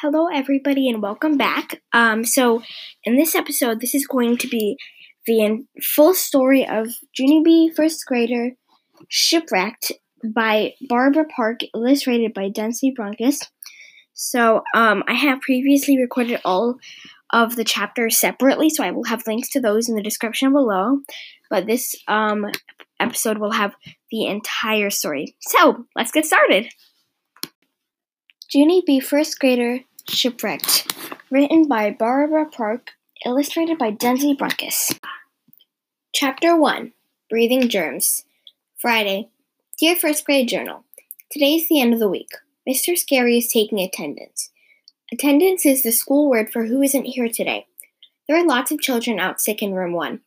Hello, everybody, and welcome back. Um, so, in this episode, this is going to be the full story of Junie B, first grader, shipwrecked by Barbara Park, illustrated by Dempsey Brunkus. So, um, I have previously recorded all of the chapters separately, so I will have links to those in the description below. But this um, episode will have the entire story. So, let's get started. Junie B. First Grader Shipwrecked. Written by Barbara Park. Illustrated by Denise Brunkus. Chapter 1 Breathing Germs. Friday. Dear First Grade Journal, Today is the end of the week. Mr. Scary is taking attendance. Attendance is the school word for who isn't here today. There are lots of children out sick in room 1.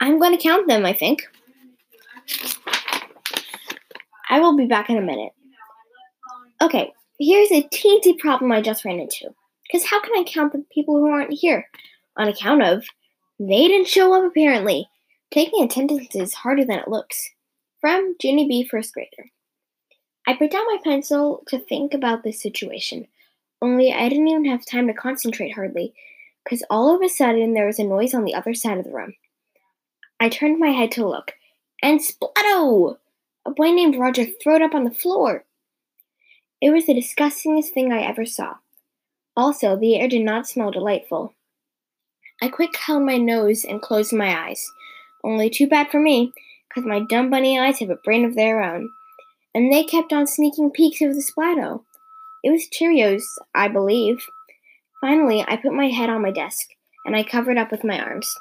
I'm going to count them, I think. I will be back in a minute. Okay, here's a teensy problem I just ran into. Because how can I count the people who aren't here? On account of they didn't show up apparently. Taking attendance is harder than it looks. From Junie B, first grader. I put down my pencil to think about this situation, only I didn't even have time to concentrate hardly, because all of a sudden there was a noise on the other side of the room. I turned my head to look, and splatto! A boy named Roger throwed up on the floor. It was the disgustingest thing I ever saw. Also, the air did not smell delightful. I quick held my nose and closed my eyes. Only too bad for me, because my dumb bunny eyes have a brain of their own. And they kept on sneaking peeks of the splatto. It was Cheerios, I believe. Finally, I put my head on my desk, and I covered up with my arms.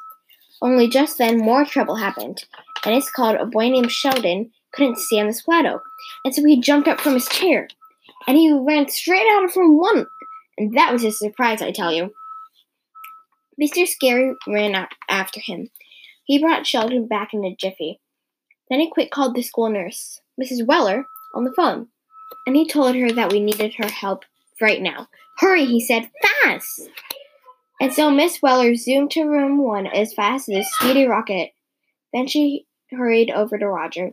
Only just then, more trouble happened, and it's called a boy named Sheldon couldn't stand the splatto, and so he jumped up from his chair and he ran straight out of room one. And that was a surprise, I tell you. Mr. Scary ran after him. He brought Sheldon back in a jiffy. Then he quick called the school nurse, Mrs. Weller, on the phone, and he told her that we needed her help right now. Hurry, he said, fast! And so Miss Weller zoomed to room one as fast as a speedy rocket. Then she hurried over to Roger,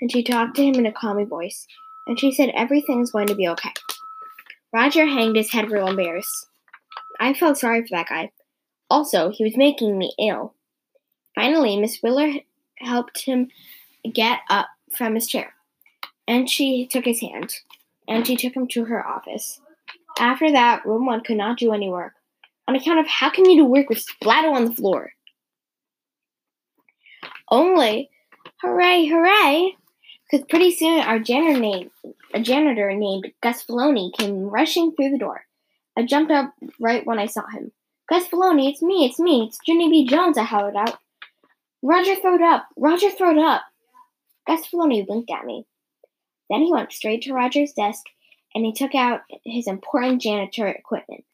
and she talked to him in a calming voice and she said everything's going to be okay. Roger hanged his head real embarrassed. I felt sorry for that guy. Also, he was making me ill. Finally, Miss Willer helped him get up from his chair, and she took his hand, and she took him to her office. After that, room one could not do any work, on account of how can you do work with splatto on the floor? Only, hooray, hooray, because pretty soon our janitor named a janitor named Gus Filoni came rushing through the door. I jumped up right when I saw him. Gus Filoni, it's me, it's me, it's Junie B. Jones, I hollered out. Roger throwed up, Roger throwed up. Gus Filoni winked at me. Then he went straight to Roger's desk and he took out his important janitor equipment.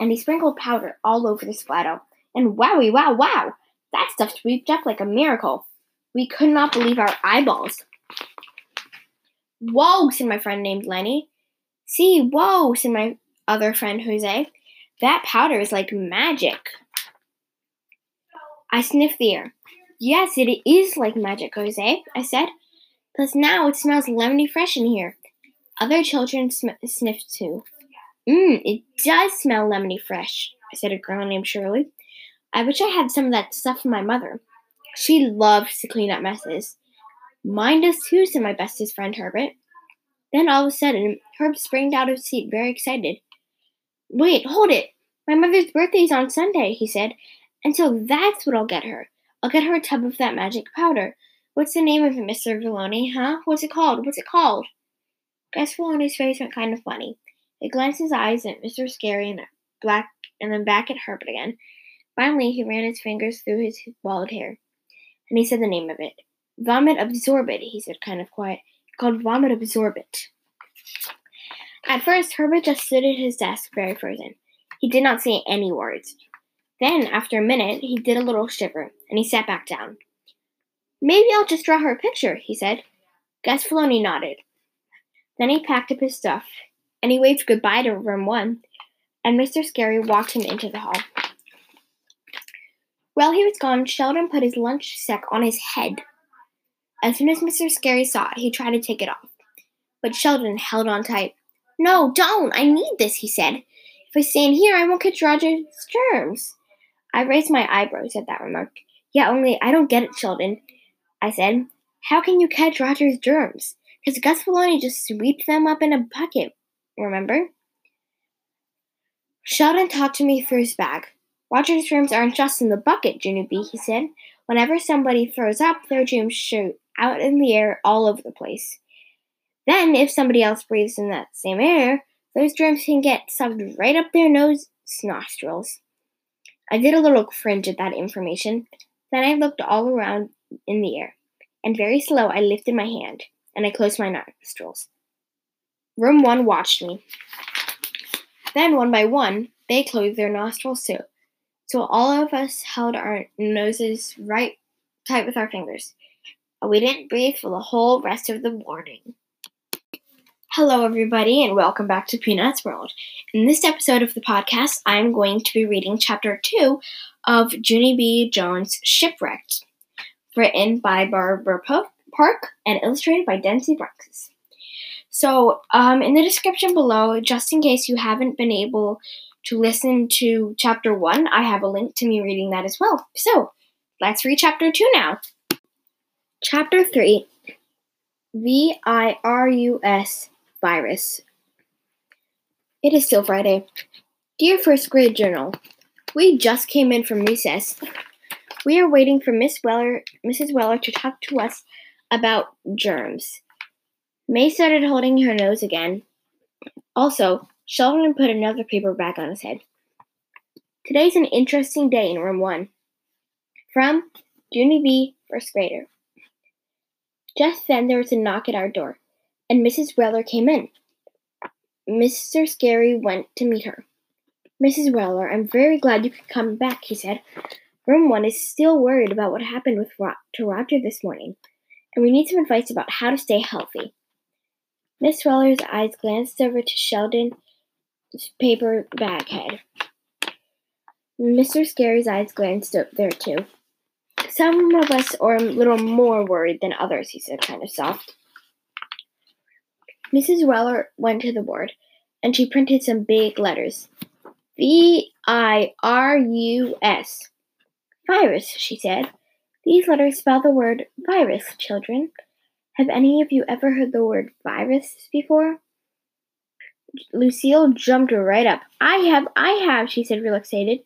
And he sprinkled powder all over the splatto. And wowie, wow, wow! That stuff swept up like a miracle. We could not believe our eyeballs. Whoa, said my friend named Lenny. See, whoa, said my other friend Jose. That powder is like magic. I sniffed the air. Yes, it is like magic, Jose, I said. Plus now it smells lemony fresh in here. Other children sm- sniffed too. Mmm, it does smell lemony fresh, I said a girl named Shirley. I wish I had some of that stuff from my mother. She loves to clean up messes. Mine does too, said my bestest friend Herbert. Then all of a sudden, Herb sprang out of his seat, very excited. Wait, hold it! My mother's birthday's on Sunday, he said, and so that's what I'll get her. I'll get her a tub of that magic powder. What's the name of it, Mr. Filoni, huh? What's it called? What's it called? Gus Filoni's face went kind of funny. He glanced his eyes at Mr. Scary and black and then back at Herbert again. Finally, he ran his fingers through his bald hair, and he said the name of it. Vomit absorbent, he said, kind of quiet. Called Vomit absorbent. At first, Herbert just stood at his desk, very frozen. He did not say any words. Then, after a minute, he did a little shiver, and he sat back down. Maybe I'll just draw her a picture, he said. Gus Filoni nodded. Then he packed up his stuff, and he waved goodbye to room one, and Mr. Scary walked him into the hall. While he was gone, Sheldon put his lunch sack on his head as soon as Mr. Scary saw it, he tried to take it off. But Sheldon held on tight. No, don't. I need this, he said. If I stand here, I won't catch Roger's germs. I raised my eyebrows at that remark. Yeah, only I don't get it, Sheldon. I said. How can you catch Roger's germs? Because Gus will only just sweeps them up in a bucket, remember? Sheldon talked to me through his bag. Roger's germs aren't just in the bucket, Junie he said. Whenever somebody throws up, their germs shoot out in the air all over the place. Then, if somebody else breathes in that same air, those germs can get sucked right up their nose nostrils. I did a little cringe at that information. Then I looked all around in the air, and very slow I lifted my hand, and I closed my nostrils. Room one watched me. Then, one by one, they closed their nostrils too. So all of us held our noses right tight with our fingers. We didn't breathe for the whole rest of the morning. Hello, everybody, and welcome back to Peanuts World. In this episode of the podcast, I'm going to be reading chapter two of Junie B. Jones' Shipwrecked, written by Barbara Park and illustrated by Dempsey Brooks. So, um, in the description below, just in case you haven't been able to listen to chapter one, I have a link to me reading that as well. So, let's read chapter two now. Chapter three V I R U S virus. It is still Friday. Dear first grade journal, we just came in from recess. We are waiting for Miss Weller, Mrs. Weller to talk to us about germs. May started holding her nose again. Also, Sheldon put another paper back on his head. Today's an interesting day in room one. From Junie B, first grader. Just then there was a knock at our door and Mrs. Weller came in. Mr. Scary went to meet her. Mrs. Weller, I'm very glad you could come back, he said. Room 1 is still worried about what happened with Ro- to Roger this morning, and we need some advice about how to stay healthy. Miss Weller's eyes glanced over to Sheldon's paper bag head. Mr. Scary's eyes glanced up there too. Some of us are a little more worried than others, he said, kind of soft. Mrs. Weller went to the board, and she printed some big letters. V I R U S. Virus, she said. These letters spell the word virus, children. Have any of you ever heard the word virus before? Lucille jumped right up. I have, I have, she said, real excited.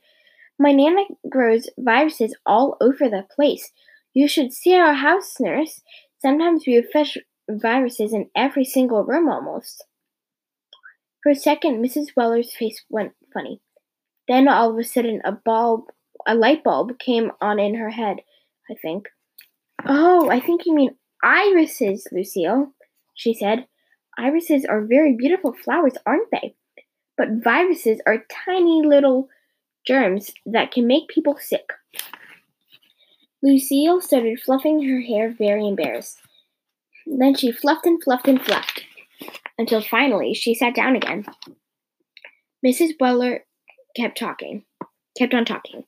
My Nana grows viruses all over the place. You should see our house, nurse. Sometimes we have fresh viruses in every single room almost. For a second, Mrs. Weller's face went funny. Then all of a sudden, a bulb, a light bulb came on in her head, I think. Oh, I think you mean irises, Lucille, she said. Irises are very beautiful flowers, aren't they? But viruses are tiny little germs that can make people sick. Lucille started fluffing her hair, very embarrassed. Then she fluffed and fluffed and fluffed until finally she sat down again. Mrs. Weller kept talking, kept on talking.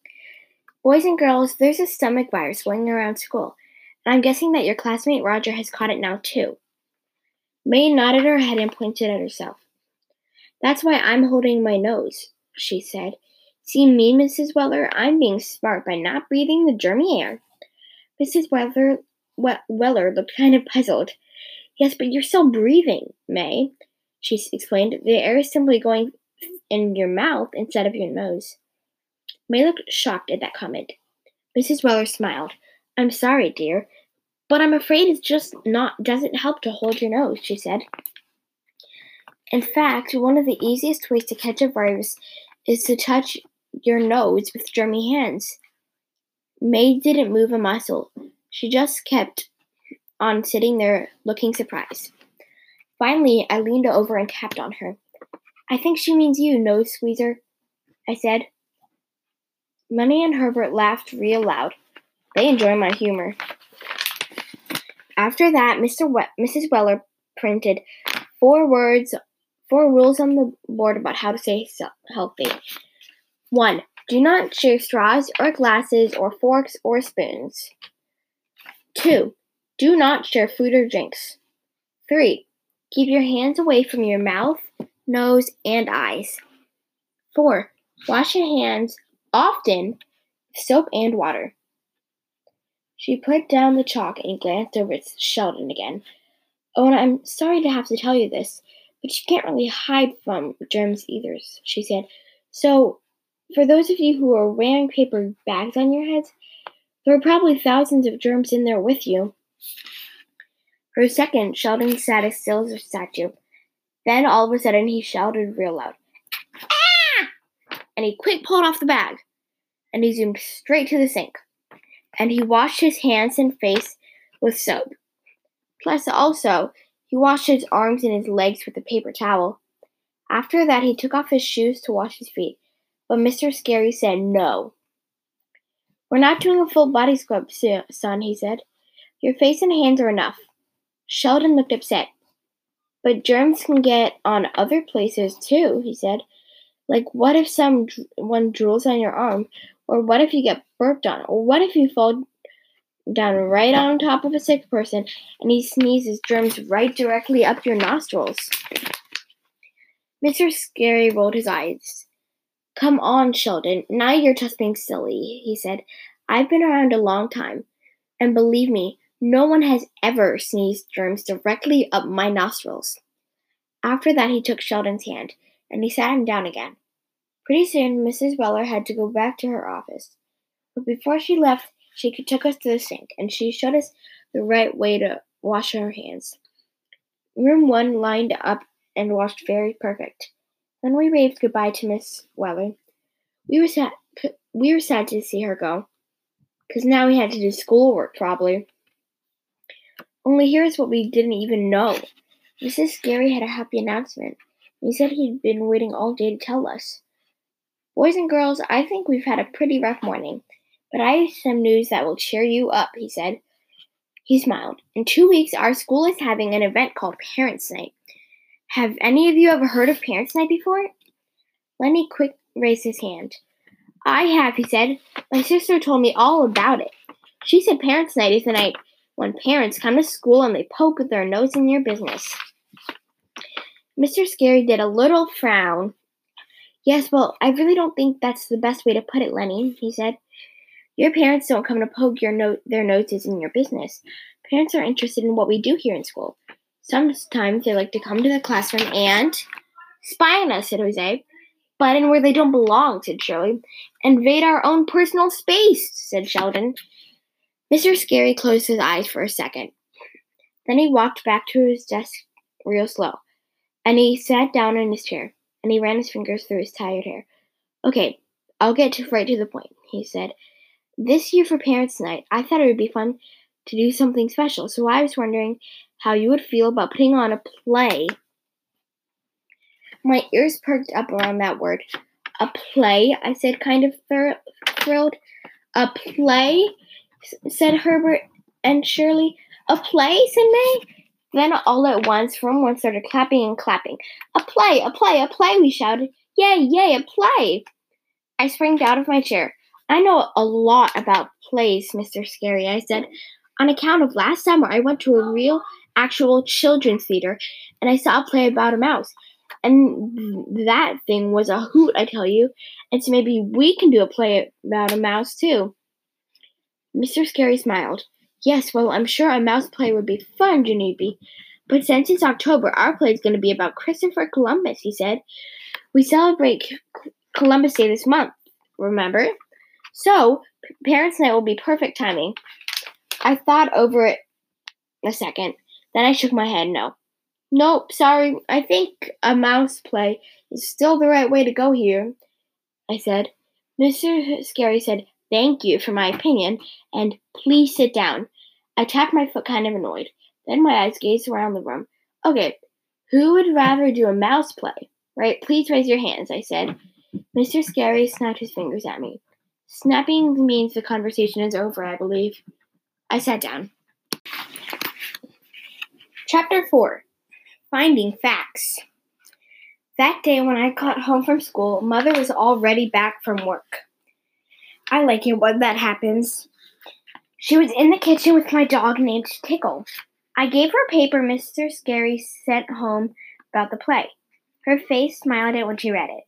Boys and girls, there's a stomach virus going around school, and I'm guessing that your classmate Roger has caught it now too. May nodded her head and pointed at herself. That's why I'm holding my nose, she said. See me, Mrs. Weller? I'm being smart by not breathing the germy air. Mrs. Weller Weller looked kind of puzzled. Yes, but you're still breathing, May, she explained. The air is simply going in your mouth instead of your nose. May looked shocked at that comment. Mrs. Weller smiled. I'm sorry, dear, but I'm afraid it's just not doesn't help to hold your nose, she said. In fact, one of the easiest ways to catch a virus is to touch your nose with germy hands. May didn't move a muscle. She just kept on sitting there looking surprised. Finally, I leaned over and tapped on her. I think she means you, nose squeezer, I said. Money and Herbert laughed real loud. They enjoy my humor. After that, Mr. We- Mrs. Weller printed four words, four rules on the board about how to stay healthy. One, do not share straws or glasses or forks or spoons. 2. Do not share food or drinks. 3. Keep your hands away from your mouth, nose, and eyes. 4. Wash your hands often with soap and water. She put down the chalk and glanced over at Sheldon again. Oh, and I'm sorry to have to tell you this, but you can't really hide from germs either, she said. So, for those of you who are wearing paper bags on your heads, there are probably thousands of germs in there with you. For a second, Sheldon sat as still as a statue. Then, all of a sudden, he shouted real loud, Ah! And he quick pulled off the bag, and he zoomed straight to the sink and he washed his hands and face with soap. Plus, also, he washed his arms and his legs with a paper towel. After that, he took off his shoes to wash his feet, but Mr. Scary said no. We're not doing a full body scrub, son, he said. Your face and hands are enough. Sheldon looked upset. But germs can get on other places too, he said. Like, what if someone drools on your arm? Or what if you get burped on? Or what if you fall down right on top of a sick person and he sneezes germs right directly up your nostrils? Mr. Scary rolled his eyes. Come on, Sheldon. Now you're just being silly, he said. I've been around a long time, and believe me, no one has ever sneezed germs directly up my nostrils. After that, he took Sheldon's hand, and he sat him down again. Pretty soon, Mrs. Weller had to go back to her office. But before she left, she took us to the sink and she showed us the right way to wash our hands. Room one lined up and washed very perfect. Then we waved goodbye to Miss Weller. We were sad. We were sad to see her go, because now we had to do schoolwork probably. Only here's what we didn't even know. Mrs. Gary had a happy announcement. He said he'd been waiting all day to tell us. Boys and girls, I think we've had a pretty rough morning, but I have some news that will cheer you up, he said. He smiled. In two weeks, our school is having an event called Parents' Night. Have any of you ever heard of Parents' Night before? Lenny quick raised his hand. I have, he said. My sister told me all about it. She said Parents' Night is the night when parents come to school and they poke their nose in your business. Mr. Scary did a little frown Yes, well, I really don't think that's the best way to put it, Lenny, he said. Your parents don't come to poke your no- their noses in your business. Parents are interested in what we do here in school. Sometimes they like to come to the classroom and spy on us, said Jose. But in where they don't belong, said Shirley. Invade our own personal space, said Sheldon. Mr. Scary closed his eyes for a second. Then he walked back to his desk real slow, and he sat down in his chair and he ran his fingers through his tired hair. Okay, I'll get to right to the point, he said. This year for Parents' Night, I thought it would be fun to do something special, so I was wondering how you would feel about putting on a play. My ears perked up around that word. A play, I said, kind of thr- thrilled. A play, said Herbert and Shirley. A play, said May. Then all at once, room started clapping and clapping. A play, a play, a play, we shouted. Yay, yay, a play! I sprang out of my chair. I know a lot about plays, Mr. Scary, I said. On account of last summer, I went to a real, actual children's theater, and I saw a play about a mouse. And that thing was a hoot, I tell you. And so maybe we can do a play about a mouse, too. Mr. Scary smiled. Yes, well, I'm sure a mouse play would be fun, Junie B. But since it's October, our play is going to be about Christopher Columbus, he said. We celebrate Columbus Day this month, remember? So, Parents' Night will be perfect timing. I thought over it a second. Then I shook my head no. Nope, sorry. I think a mouse play is still the right way to go here, I said. Mr. Scary said, Thank you for my opinion, and please sit down. I tapped my foot, kind of annoyed. Then my eyes gazed around the room. Okay, who would rather do a mouse play? Right, please raise your hands, I said. Mr. Scary snapped his fingers at me. Snapping means the conversation is over, I believe. I sat down. Chapter 4 Finding Facts. That day when I got home from school, Mother was already back from work. I like it when that happens. She was in the kitchen with my dog named Tickle. I gave her a paper Mr. Scary sent home about the play. Her face smiled at when she read it.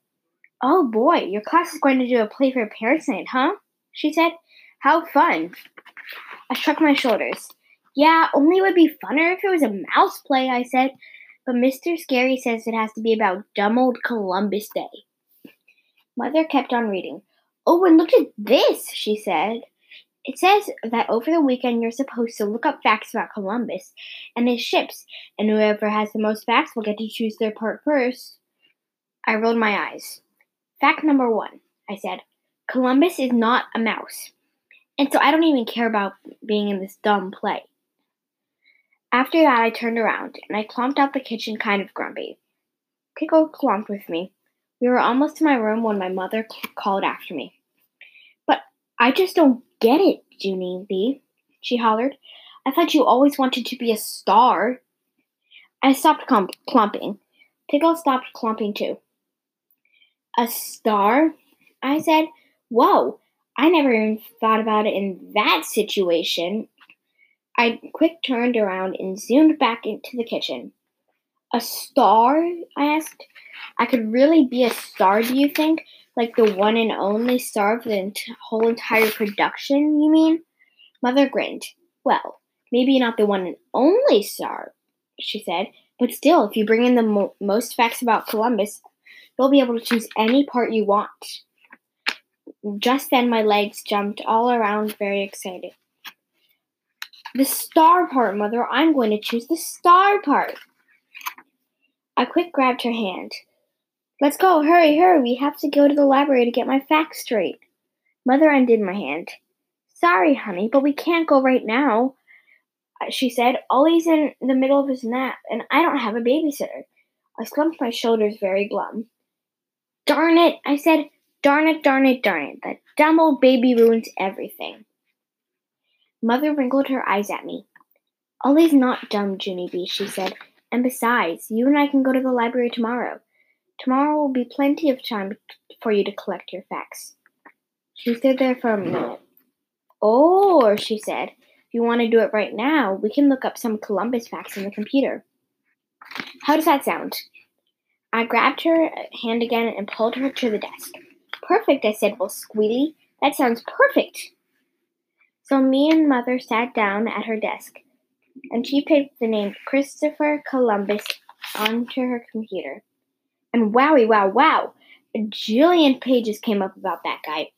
Oh boy, your class is going to do a play for parents' night, huh? She said. How fun. I shrugged my shoulders. Yeah, only would be funner if it was a mouse play, I said. But Mr. Scary says it has to be about dumb old Columbus Day. Mother kept on reading. Oh, and look at this, she said. It says that over the weekend you're supposed to look up facts about Columbus and his ships, and whoever has the most facts will get to choose their part first. I rolled my eyes. Fact number one, I said Columbus is not a mouse. And so I don't even care about being in this dumb play. After that, I turned around and I clomped out the kitchen kind of grumpy. Pickle clomped with me. We were almost to my room when my mother called after me. But I just don't get it, Junie B, she hollered. I thought you always wanted to be a star. I stopped clump- clumping. Pickle stopped clumping too. A star? I said. Whoa, I never even thought about it in that situation. I quick turned around and zoomed back into the kitchen. A star? I asked. I could really be a star, do you think? Like the one and only star of the ent- whole entire production, you mean? Mother grinned. Well, maybe not the one and only star, she said, but still, if you bring in the mo- most facts about Columbus, you'll be able to choose any part you want. Just then, my legs jumped all around, very excited. The star part, Mother. I'm going to choose the star part. I quick grabbed her hand. Let's go, hurry, hurry. We have to go to the library to get my facts straight. Mother undid my hand. Sorry, honey, but we can't go right now, she said. Ollie's in the middle of his nap, and I don't have a babysitter. I slumped my shoulders very glum. Darn it, I said. Darn it, darn it, darn it. That dumb old baby ruins everything. Mother wrinkled her eyes at me. Ollie's not dumb, Junie B, she said. And besides, you and I can go to the library tomorrow. Tomorrow will be plenty of time for you to collect your facts. She stood there for a minute. Or, she said, if you want to do it right now, we can look up some Columbus facts in the computer. How does that sound? I grabbed her hand again and pulled her to the desk. Perfect, I said, well, Squealy. That sounds perfect. So me and Mother sat down at her desk, and she typed the name Christopher Columbus onto her computer. And wowie, wow, wow, a jillion pages came up about that guy,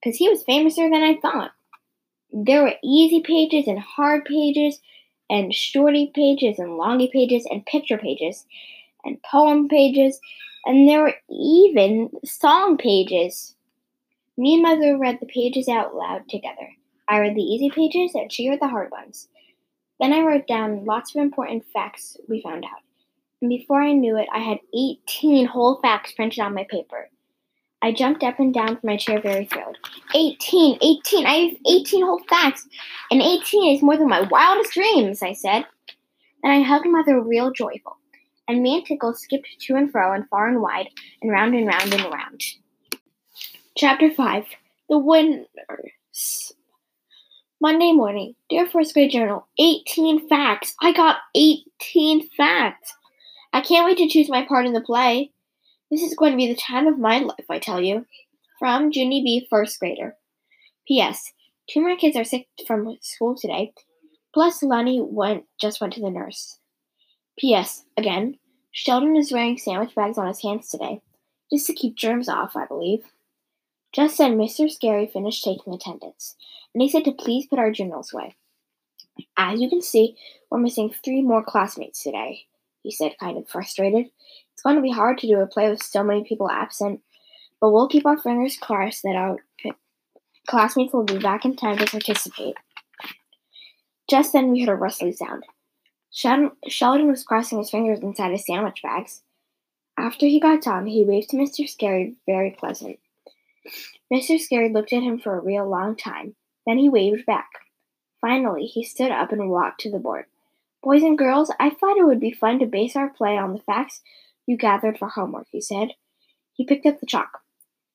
because he was famouser than I thought. There were easy pages and hard pages, and shorty pages and longy pages and picture pages, and poem pages, and there were even song pages. Me and Mother read the pages out loud together. I read the easy pages, and she read the hard ones. Then I wrote down lots of important facts we found out. And before I knew it, I had 18 whole facts printed on my paper. I jumped up and down from my chair, very thrilled. 18, 18, I have 18 whole facts, and 18 is more than my wildest dreams, I said. Then I hugged Mother real joyful, and me and Tickle skipped to and fro and far and wide, and round and round and round. Chapter 5 The Winners. Monday morning, dear first grade journal, 18 facts. I got 18 facts. I can't wait to choose my part in the play. This is going to be the time of my life, I tell you. From Junie B, first grader. P.S. Two more kids are sick from school today. Plus, Lenny went just went to the nurse. P.S. Again, Sheldon is wearing sandwich bags on his hands today, just to keep germs off, I believe. Just then, Mr. Scary finished taking attendance, and he said to please put our journals away. As you can see, we're missing three more classmates today, he said, kind of frustrated. It's going to be hard to do a play with so many people absent, but we'll keep our fingers crossed that our classmates will be back in time to participate. Just then, we heard a rustling sound. Sheldon was crossing his fingers inside his sandwich bags. After he got done, he waved to Mr. Scary, very pleasant. Mr. Scary looked at him for a real long time. Then he waved back. Finally, he stood up and walked to the board. Boys and girls, I thought it would be fun to base our play on the facts you gathered for homework, he said. He picked up the chalk.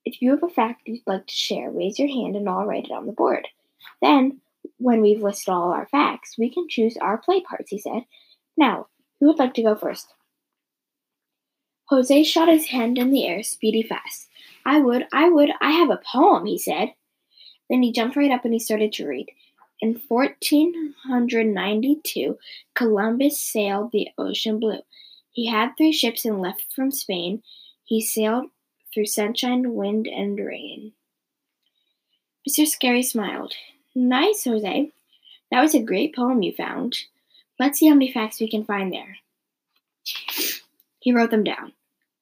If you have a fact you'd like to share, raise your hand and I'll write it on the board. Then, when we've listed all our facts, we can choose our play parts, he said. Now, who would like to go first? Jose shot his hand in the air, speedy fast. I would, I would, I have a poem, he said. Then he jumped right up and he started to read. In 1492, Columbus sailed the ocean blue. He had three ships and left from Spain. He sailed through sunshine, wind, and rain. Mr. Scary smiled. Nice, Jose. That was a great poem you found. Let's see how many facts we can find there. He wrote them down.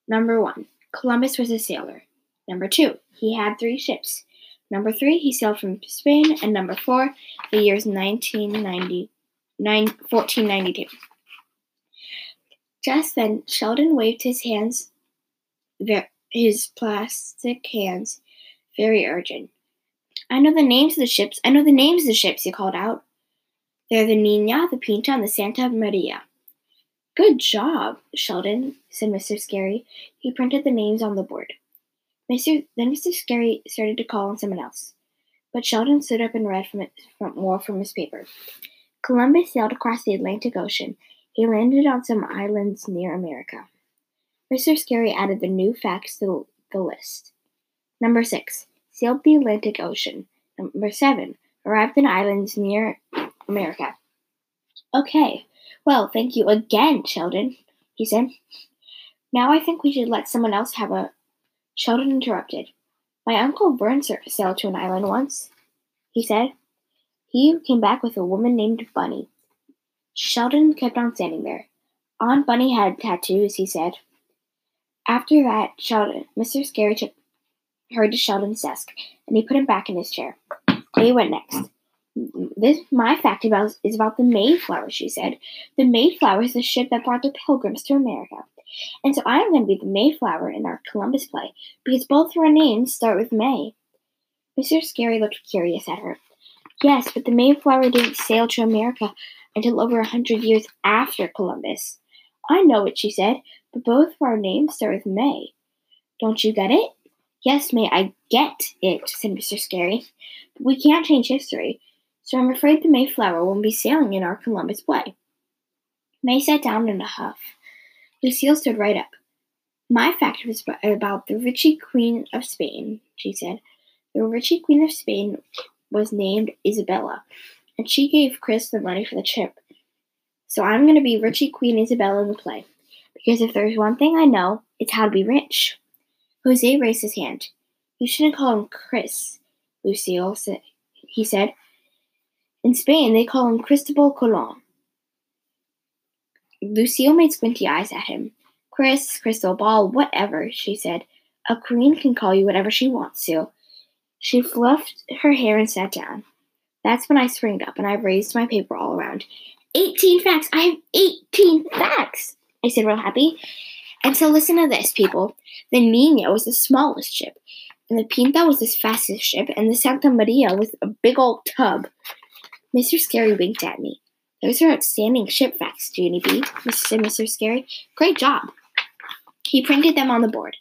Number one, Columbus was a sailor. Number two, he had three ships. Number three, he sailed from Spain. And number four, the year is 1990, 1492. Just then, Sheldon waved his hands, his plastic hands, very urgent. I know the names of the ships. I know the names of the ships, he called out. They're the Nina, the Pinta, and the Santa Maria. Good job, Sheldon, said Mr. Scary. He printed the names on the board. Mr. Then Mr. Scary started to call on someone else. But Sheldon stood up and read from, it, from more from his paper. Columbus sailed across the Atlantic Ocean. He landed on some islands near America. Mr. Scary added the new facts to the list. Number six, sailed the Atlantic Ocean. Number seven, arrived in islands near America. Okay, well, thank you again, Sheldon, he said. Now I think we should let someone else have a Sheldon interrupted. My uncle Vern sailed to an island once, he said. He came back with a woman named Bunny. Sheldon kept on standing there. Aunt Bunny had tattoos, he said. After that, Sheldon, Mr. Scary took her to Sheldon's desk, and he put him back in his chair. He went next. This my fact about is about the Mayflower, she said. The Mayflower is the ship that brought the Pilgrims to America. And so I am going to be the Mayflower in our Columbus play, because both of our names start with May. Mr. Scary looked curious at her. Yes, but the Mayflower didn't sail to America until over a hundred years after Columbus. I know it, she said, but both of our names start with May. Don't you get it? Yes, May, I get it, said Mr. Scary. But we can't change history, so I'm afraid the Mayflower won't be sailing in our Columbus play. May sat down in a huff. Lucille stood right up. My fact was about the Richie Queen of Spain, she said. The Richie Queen of Spain was named Isabella, and she gave Chris the money for the trip. So I'm going to be Richie Queen Isabella in the play, because if there's one thing I know, it's how to be rich. Jose raised his hand. You shouldn't call him Chris, Lucille said. He said. In Spain, they call him Cristobal Colon. Lucille made squinty eyes at him. Chris, crystal ball, whatever, she said. A queen can call you whatever she wants to. She fluffed her hair and sat down. That's when I springed up and I raised my paper all around. Eighteen facts! I have eighteen facts! I said, real happy. And so listen to this, people. The Nina was the smallest ship, and the Pinta was the fastest ship, and the Santa Maria was a big old tub. Mr. Scary winked at me. Those are outstanding ship facts, Junie B, said Mr. Scary. Great job. He printed them on the board.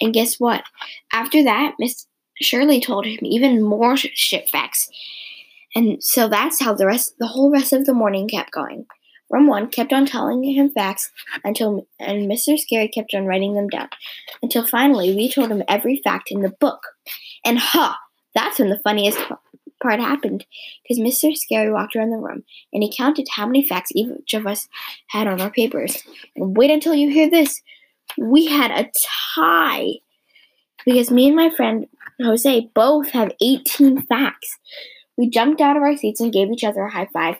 And guess what? After that, Miss Shirley told him even more ship facts. And so that's how the rest the whole rest of the morning kept going. Rum one kept on telling him facts until and Mr. Scary kept on writing them down. Until finally we told him every fact in the book. And ha! That's when the funniest part happened because Mr. Scary walked around the room and he counted how many facts each of us had on our papers. And wait until you hear this. We had a tie because me and my friend Jose both have 18 facts. We jumped out of our seats and gave each other a high five.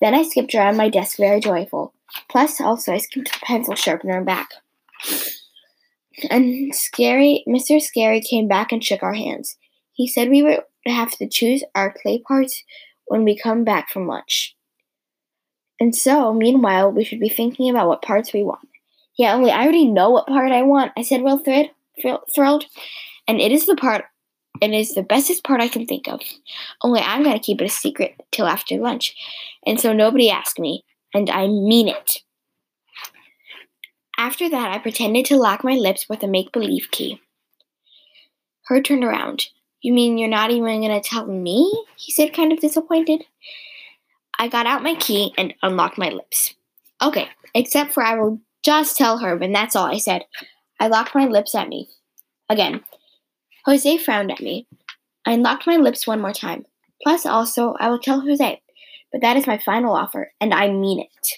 Then I skipped around my desk very joyful. Plus, also, I skipped the pencil sharpener and back. And Scary, Mr. Scary came back and shook our hands. He said we were have to choose our clay parts when we come back from lunch. And so, meanwhile, we should be thinking about what parts we want. Yeah, only I already know what part I want, I said, well thrilled, thrilled. And it is the part, it is the bestest part I can think of. Only I'm going to keep it a secret till after lunch. And so nobody asked me, and I mean it. After that, I pretended to lock my lips with a make believe key. Her turned around. You mean you're not even going to tell me? He said, kind of disappointed. I got out my key and unlocked my lips. Okay, except for I will Just tell Herb, and that's all I said. I locked my lips at me. Again. Jose frowned at me. I unlocked my lips one more time. Plus, also, I will tell Jose. But that is my final offer, and I mean it.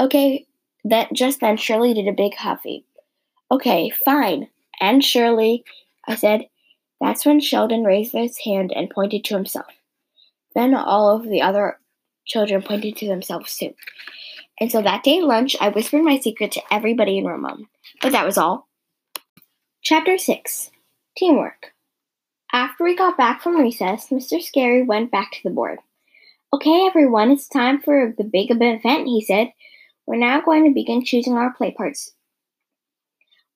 Okay, that just then Shirley did a big huffy. Okay, fine. And Shirley, I said. That's when Sheldon raised his hand and pointed to himself. Then all of the other children pointed to themselves too. And so that day at lunch, I whispered my secret to everybody in Ramon. But that was all. Chapter 6 Teamwork. After we got back from recess, Mr. Scary went back to the board. Okay, everyone, it's time for the big event, he said. We're now going to begin choosing our play parts.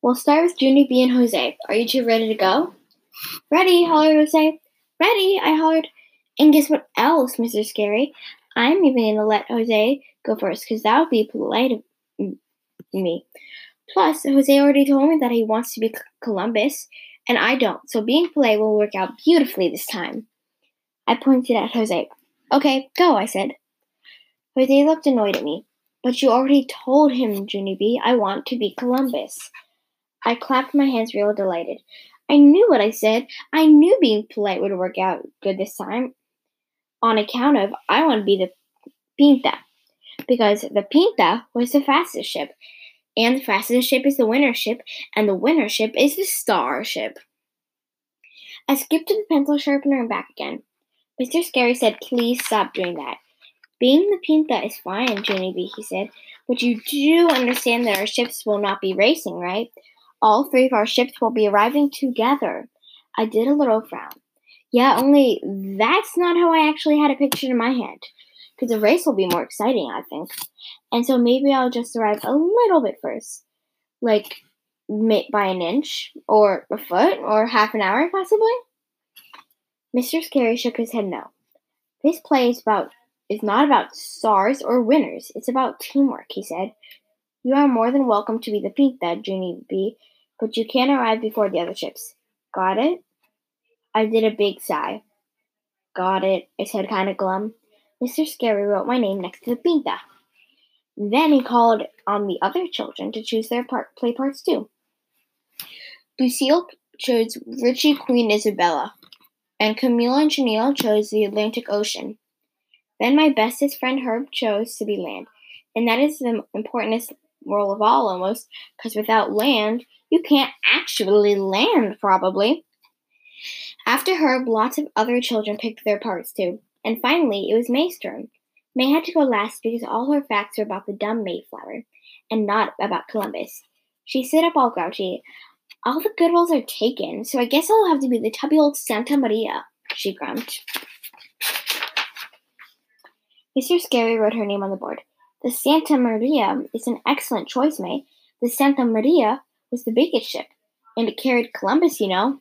We'll start with Junie B and Jose. Are you two ready to go? Ready, hollered Jose. Ready, I hollered. And guess what else, Mr. Scary? I'm even going to let Jose go first because that would be polite of me. Plus, Jose already told me that he wants to be Columbus, and I don't, so being polite will work out beautifully this time. I pointed at Jose. Okay, go, I said. Jose looked annoyed at me. But you already told him, Junie B, I want to be Columbus. I clapped my hands real delighted. I knew what I said. I knew being polite would work out good this time. On account of I want to be the Pinta. Because the Pinta was the fastest ship. And the fastest ship is the winner ship, and the winner ship is the star ship. I skipped to the pencil sharpener and back again. Mr. Scary said, Please stop doing that. Being the Pinta is fine, Junie B, he said, but you do understand that our ships will not be racing, right? All three of our ships will be arriving together. I did a little frown. Yeah, only that's not how I actually had a picture in my head. Because the race will be more exciting, I think. And so maybe I'll just arrive a little bit first. Like by an inch, or a foot, or half an hour, possibly? Mr. Scary shook his head no. This play is about is not about stars or winners. It's about teamwork, he said. You are more than welcome to be the Pinta, Junie B, but you can't arrive before the other ships. Got it? I did a big sigh. Got it, I said kind of glum. Mr. Scary wrote my name next to the Pinta. Then he called on the other children to choose their part, play parts too. Lucille chose Richie Queen Isabella, and Camille and Chanel chose the Atlantic Ocean. Then my bestest friend Herb chose to be land, and that is the importantest role of all almost, because without land, you can't actually land, probably. After Herb, lots of other children picked their parts too, and finally it was May's turn. May had to go last because all her facts were about the dumb Mayflower, and not about Columbus. She stood up all grouchy. All the good roles are taken, so I guess I'll have to be the tubby old Santa Maria, she grumped. Mr. Scary wrote her name on the board. The Santa Maria is an excellent choice, May. The Santa Maria was the biggest ship, and it carried Columbus, you know.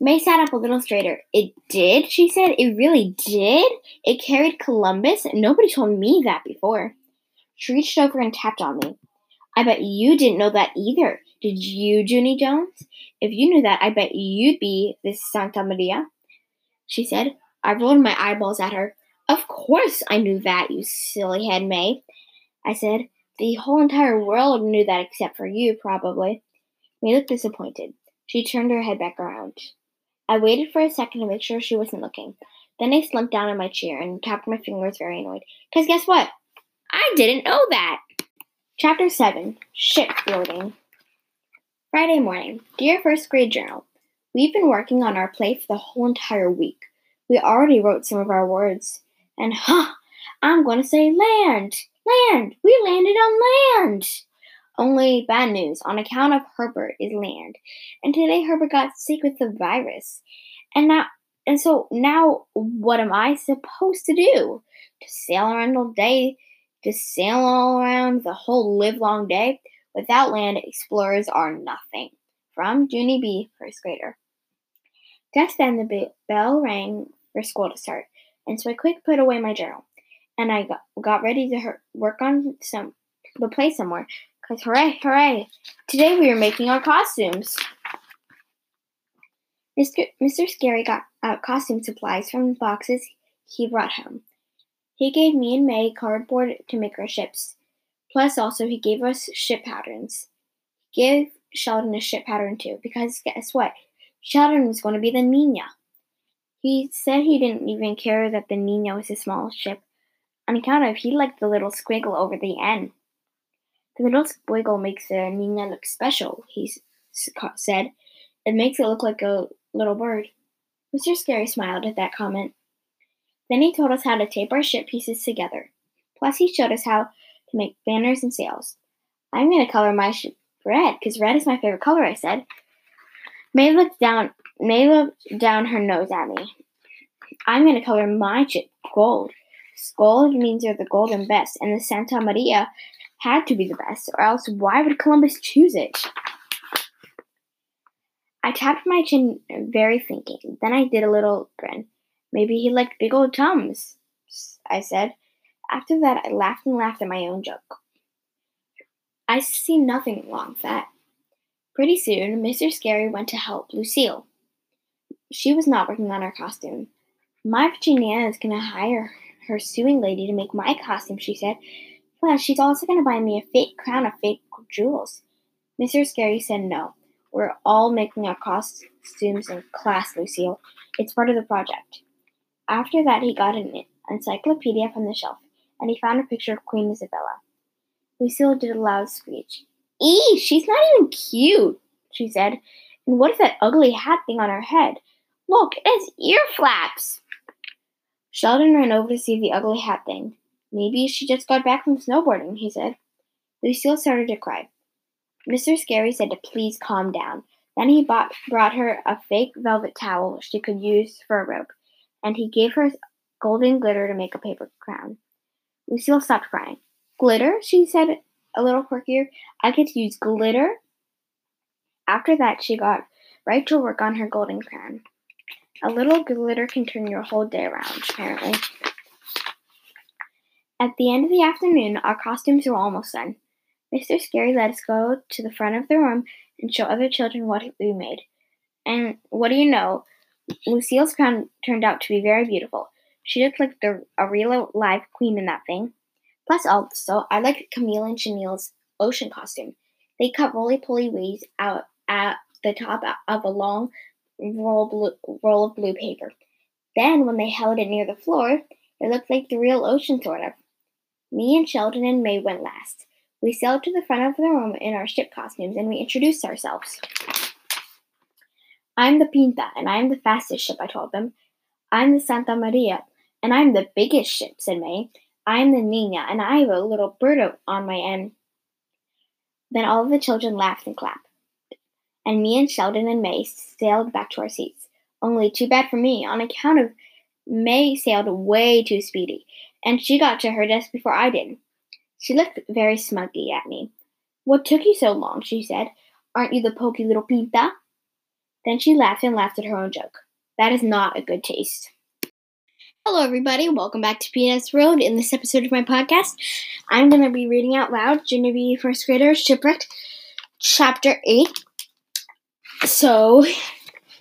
May sat up a little straighter. It did, she said. It really did? It carried Columbus? Nobody told me that before. She reached over and tapped on me. I bet you didn't know that either. Did you, Junie Jones? If you knew that, I bet you'd be this Santa Maria. She said. I rolled my eyeballs at her. Of course I knew that, you silly head, May. I said. The whole entire world knew that except for you, probably. May looked disappointed. She turned her head back around. I waited for a second to make sure she wasn't looking. Then I slumped down in my chair and tapped my fingers, very annoyed. Because guess what? I didn't know that! Chapter 7 Shipbuilding. Friday morning. Dear First Grade Journal, We've been working on our play for the whole entire week. We already wrote some of our words. And huh, I'm going to say land! Land! We landed on land! Only bad news on account of Herbert is land. And today Herbert got sick with the virus. And now and so now what am I supposed to do? To sail around all day? To sail all around the whole live long day? Without land, explorers are nothing. From Junie B, first grader. Just then the bell rang for school to start, and so I quick put away my journal, and I got, got ready to work on some the play somewhere. Cause hooray, hooray! Today we are making our costumes. Mr. Mr. Scary got out costume supplies from boxes he brought home. He gave me and May cardboard to make our ships. Plus, also, he gave us ship patterns. He gave Sheldon a ship pattern too, because guess what? Sheldon was going to be the Nina. He said he didn't even care that the Nina was a small ship, on account of he liked the little squiggle over the N. The little squiggle makes the Nina look special, he said. It makes it look like a little bird. Mr. Scary smiled at that comment. Then he told us how to tape our ship pieces together. Plus, he showed us how to make banners and sails. I'm going to color my ship red, because red is my favorite color, I said. May looked down May looked down her nose at me. I'm going to color my ship gold. Gold means you're the golden best, and the Santa Maria had to be the best, or else why would Columbus choose it? I tapped my chin, very thinking. Then I did a little grin. Maybe he liked big old tums, I said. After that, I laughed and laughed at my own joke. I see nothing wrong with that. Pretty soon, Mr. Scary went to help Lucille. She was not working on her costume. My Virginia is going to hire her sewing lady to make my costume, she said. Plus, she's also going to buy me a fake crown of fake jewels. Mr. Scary said no. We're all making our costumes in class, Lucille. It's part of the project. After that, he got an encyclopedia from the shelf, and he found a picture of Queen Isabella. Lucille did a loud screech. Ee, she's not even cute, she said. And what is that ugly hat thing on her head? Look, it has ear flaps. Sheldon ran over to see the ugly hat thing. Maybe she just got back from snowboarding, he said. Lucille started to cry. Mr. Scary said to please calm down. Then he bought, brought her a fake velvet towel she could use for a rope, and he gave her golden glitter to make a paper crown. Lucille stopped crying. Glitter? she said a little quirkier. I get to use glitter? After that, she got right to work on her golden crown. A little glitter can turn your whole day around, apparently. At the end of the afternoon, our costumes were almost done. Mr. Scary let us go to the front of the room and show other children what we made. And what do you know? Lucille's crown turned out to be very beautiful. She looked like the, a real live queen in that thing. Plus, also, I like Camille and Chenille's ocean costume. They cut roly poly waves out at the top of a long roll, blue, roll of blue paper. Then, when they held it near the floor, it looked like the real ocean, sort of. Me and Sheldon and May went last. We sailed to the front of the room in our ship costumes and we introduced ourselves. I'm the Pinta, and I'm the fastest ship, I told them. I'm the Santa Maria, and I'm the biggest ship, said May. I'm the Nina, and I have a little bird on my end. Then all of the children laughed and clapped. And me and Sheldon and May sailed back to our seats. Only too bad for me, on account of May sailed way too speedy, and she got to her desk before I did. She looked very smugly at me. What took you so long? she said. Aren't you the poky little pinta? Then she laughed and laughed at her own joke. That is not a good taste. Hello, everybody. Welcome back to PS Road. In this episode of my podcast, I'm going to be reading out loud Junie B. First Grader Shipwrecked, Chapter 8. So,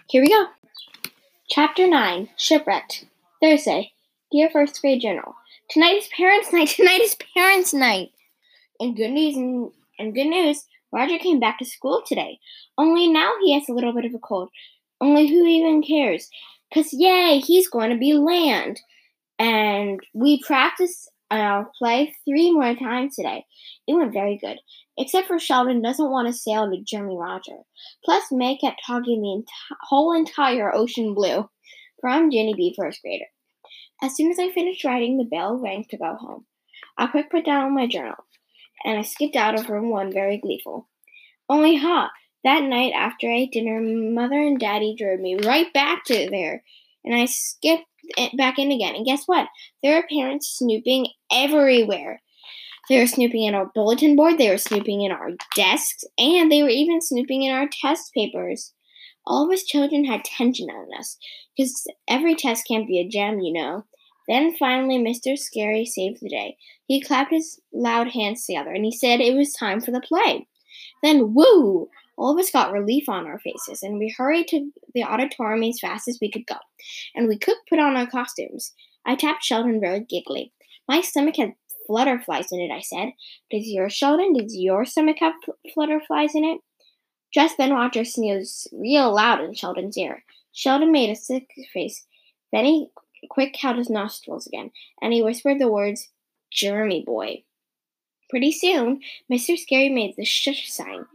here we go. Chapter 9 Shipwrecked. Thursday. Dear First Grade Journal. Tonight is parents' night. Tonight is parents' night. And good news and, and good news, Roger came back to school today. Only now he has a little bit of a cold. Only who even cares? Cause yay, he's going to be land. And we practiced our play three more times today. It went very good. Except for Sheldon doesn't want to sail with Jeremy Roger. Plus May kept talking the enti- whole entire ocean blue from Junie B first grader. As soon as I finished writing, the bell rang to go home. I quick put down my journal, and I skipped out of room one very gleeful. Only ha! That night after I ate dinner, Mother and Daddy drove me right back to there, and I skipped back in again. And guess what? There are parents snooping everywhere. They were snooping in our bulletin board, they were snooping in our desks, and they were even snooping in our test papers. All of us children had tension on us, because every test can't be a gem, you know. Then finally, Mr. Scary saved the day. He clapped his loud hands together and he said it was time for the play. Then, woo! All of us got relief on our faces, and we hurried to the auditorium as fast as we could go. And we could put on our costumes. I tapped Sheldon very giggly. My stomach had flutterflies in it, I said. Does your Sheldon, does your stomach have flutterflies in it? Just then Roger sneezed real loud in Sheldon's ear. Sheldon made a sick face. Then he quick held his nostrils again, and he whispered the words, Jeremy boy. Pretty soon, Mr. Scary made the shush sign.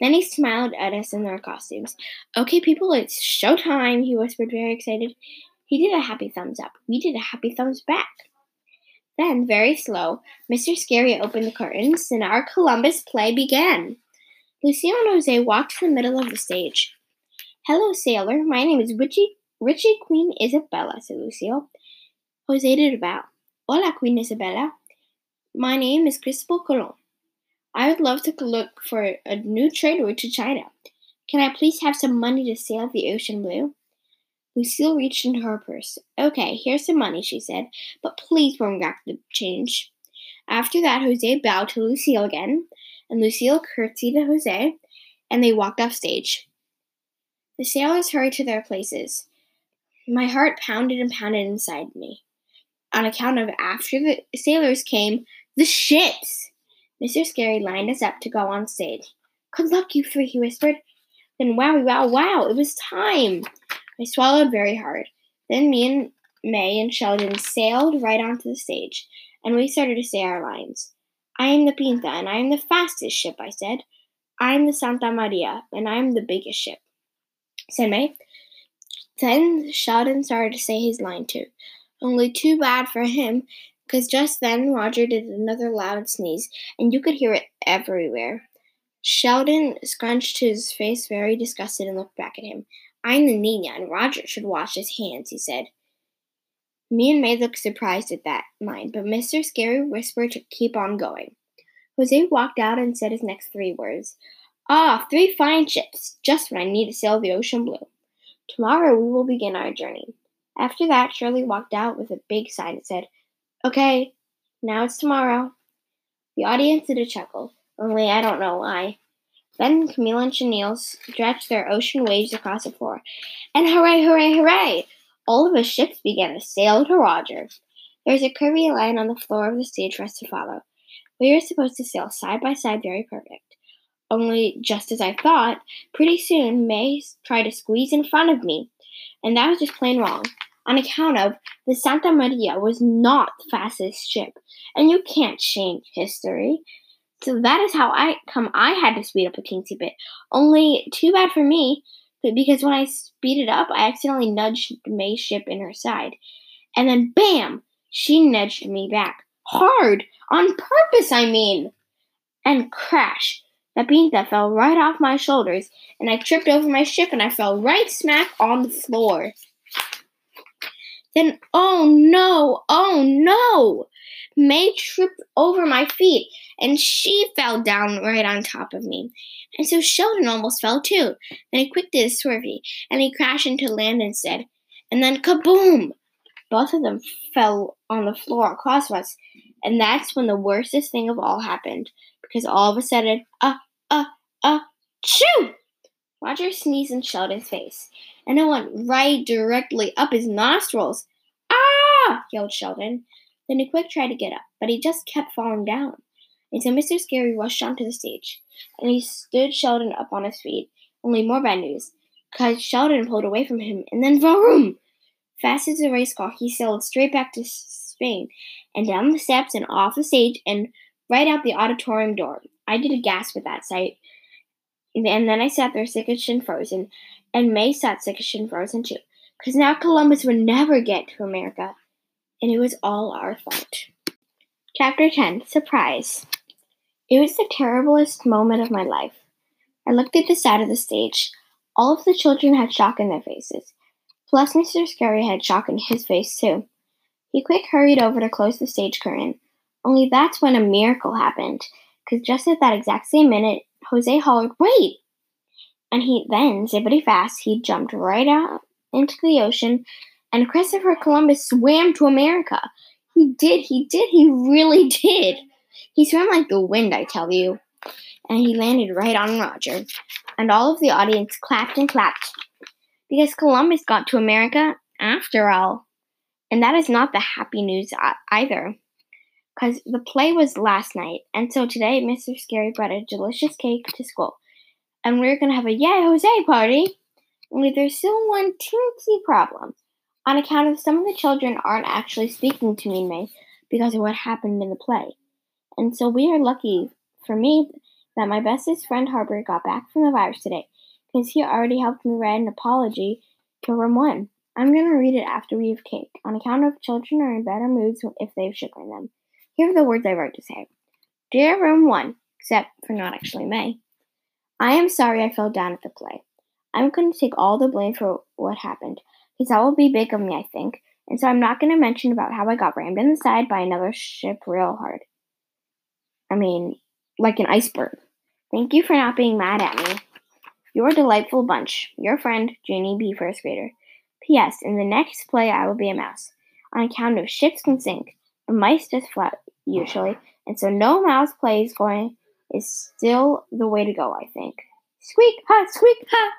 Then he smiled at us in our costumes. Okay, people, it's showtime, he whispered, very excited. He did a happy thumbs up. We did a happy thumbs back. Then, very slow, Mr. Scary opened the curtains, and our Columbus play began. Lucille and Jose walked to the middle of the stage. Hello, sailor. My name is Richie, Richie Queen Isabella, said Lucille. Jose did a bow. Hola, Queen Isabella. My name is Cristobal Colon. I would love to look for a new trade route to China. Can I please have some money to sail the ocean blue? Lucille reached into her purse. Okay, here's some money, she said, but please bring back the change. After that, Jose bowed to Lucille again, and Lucille curtsied to Jose, and they walked off stage. The sailors hurried to their places. My heart pounded and pounded inside me. On account of after the sailors came the ships. Mr. Scary lined us up to go on stage. Good luck, you three, he whispered. Then wow, wow, wow, it was time. I swallowed very hard. Then me and May and Sheldon sailed right onto the stage, and we started to say our lines. I am the Pinta, and I am the fastest ship, I said. I am the Santa Maria, and I am the biggest ship, said May. Then Sheldon started to say his line too. Only too bad for him, because just then Roger did another loud sneeze, and you could hear it everywhere. Sheldon scrunched his face very disgusted and looked back at him. I'm the Nina, and Roger should wash his hands, he said. Me and May looked surprised at that line, but Mr. Scary whispered to keep on going. Jose walked out and said his next three words. Ah, three fine ships, just what I need to sail the ocean blue. Tomorrow we will begin our journey. After that, Shirley walked out with a big sign that said, Okay, now it's tomorrow. The audience did a chuckle, only I don't know why. Then Camille and Chenille stretched their ocean waves across the floor, and hooray, hooray, hooray! all of the ships began to sail to Roger. There was a curvy line on the floor of the stage for us to follow. We were supposed to sail side by side, very perfect. Only, just as I thought, pretty soon May tried to squeeze in front of me, and that was just plain wrong, on account of the Santa Maria was not the fastest ship, and you can't change history. So that is how I come I had to speed up a teensy bit. Only too bad for me, because when I speeded up, I accidentally nudged May's ship in her side. And then bam! She nudged me back. Hard! On purpose, I mean! And crash! The pinta fell right off my shoulders, and I tripped over my ship and I fell right smack on the floor. Then, oh no, oh no! May tripped over my feet, and she fell down right on top of me. And so Sheldon almost fell too. Then he quick did a swervy, and he crashed into land instead. And then kaboom! Both of them fell on the floor across us. And that's when the worstest thing of all happened, because all of a sudden, uh, uh, uh, choo! Roger sneezed in Sheldon's face, and it went right directly up his nostrils. Ah! yelled Sheldon. Then he quick tried to get up, but he just kept falling down. And so Mr. Scary rushed onto the stage, and he stood Sheldon up on his feet. Only more bad news, because Sheldon pulled away from him, and then vroom! Fast as a race car, he sailed straight back to Spain, and down the steps and off the stage, and right out the auditorium door. I did a gasp at that sight, and then I sat there sickish and frozen, and May sickish and frozen too, because now Columbus would never get to America and it was all our fault. Chapter 10 Surprise. It was the terriblest moment of my life. I looked at the side of the stage. All of the children had shock in their faces. Plus, Mr. Scary had shock in his face, too. He quick hurried over to close the stage curtain. Only that's when a miracle happened, because just at that exact same minute, Jose hollered, Wait! And he then, zippity fast, he jumped right out into the ocean and Christopher Columbus swam to America. He did, he did, he really did. He swam like the wind, I tell you. And he landed right on Roger. And all of the audience clapped and clapped. Because Columbus got to America after all. And that is not the happy news uh, either. because the play was last night, and so today Mr. Scary brought a delicious cake to school, and we are gonna have a Yay Jose party. Only there's still one teensy problem. On account of some of the children aren't actually speaking to me in May because of what happened in the play. And so we are lucky for me that my bestest friend Harper got back from the virus today because he already helped me write an apology to room one. I'm going to read it after we have cake, on account of children are in better moods if they've sugar in them. Here are the words I wrote to say. Dear Room 1, except for not actually May, I am sorry I fell down at the play. I'm going to take all the blame for what happened, because that will be big of me, I think, and so I'm not going to mention about how I got rammed in the side by another ship real hard. I mean, like an iceberg. Thank you for not being mad at me. You're a delightful bunch. Your friend, Junie B. First Grader. P.S. In the next play, I will be a mouse. On account of ships can sink, a mice just float usually, and so no mouse play is going is still the way to go. I think. Squeak ha! Squeak ha!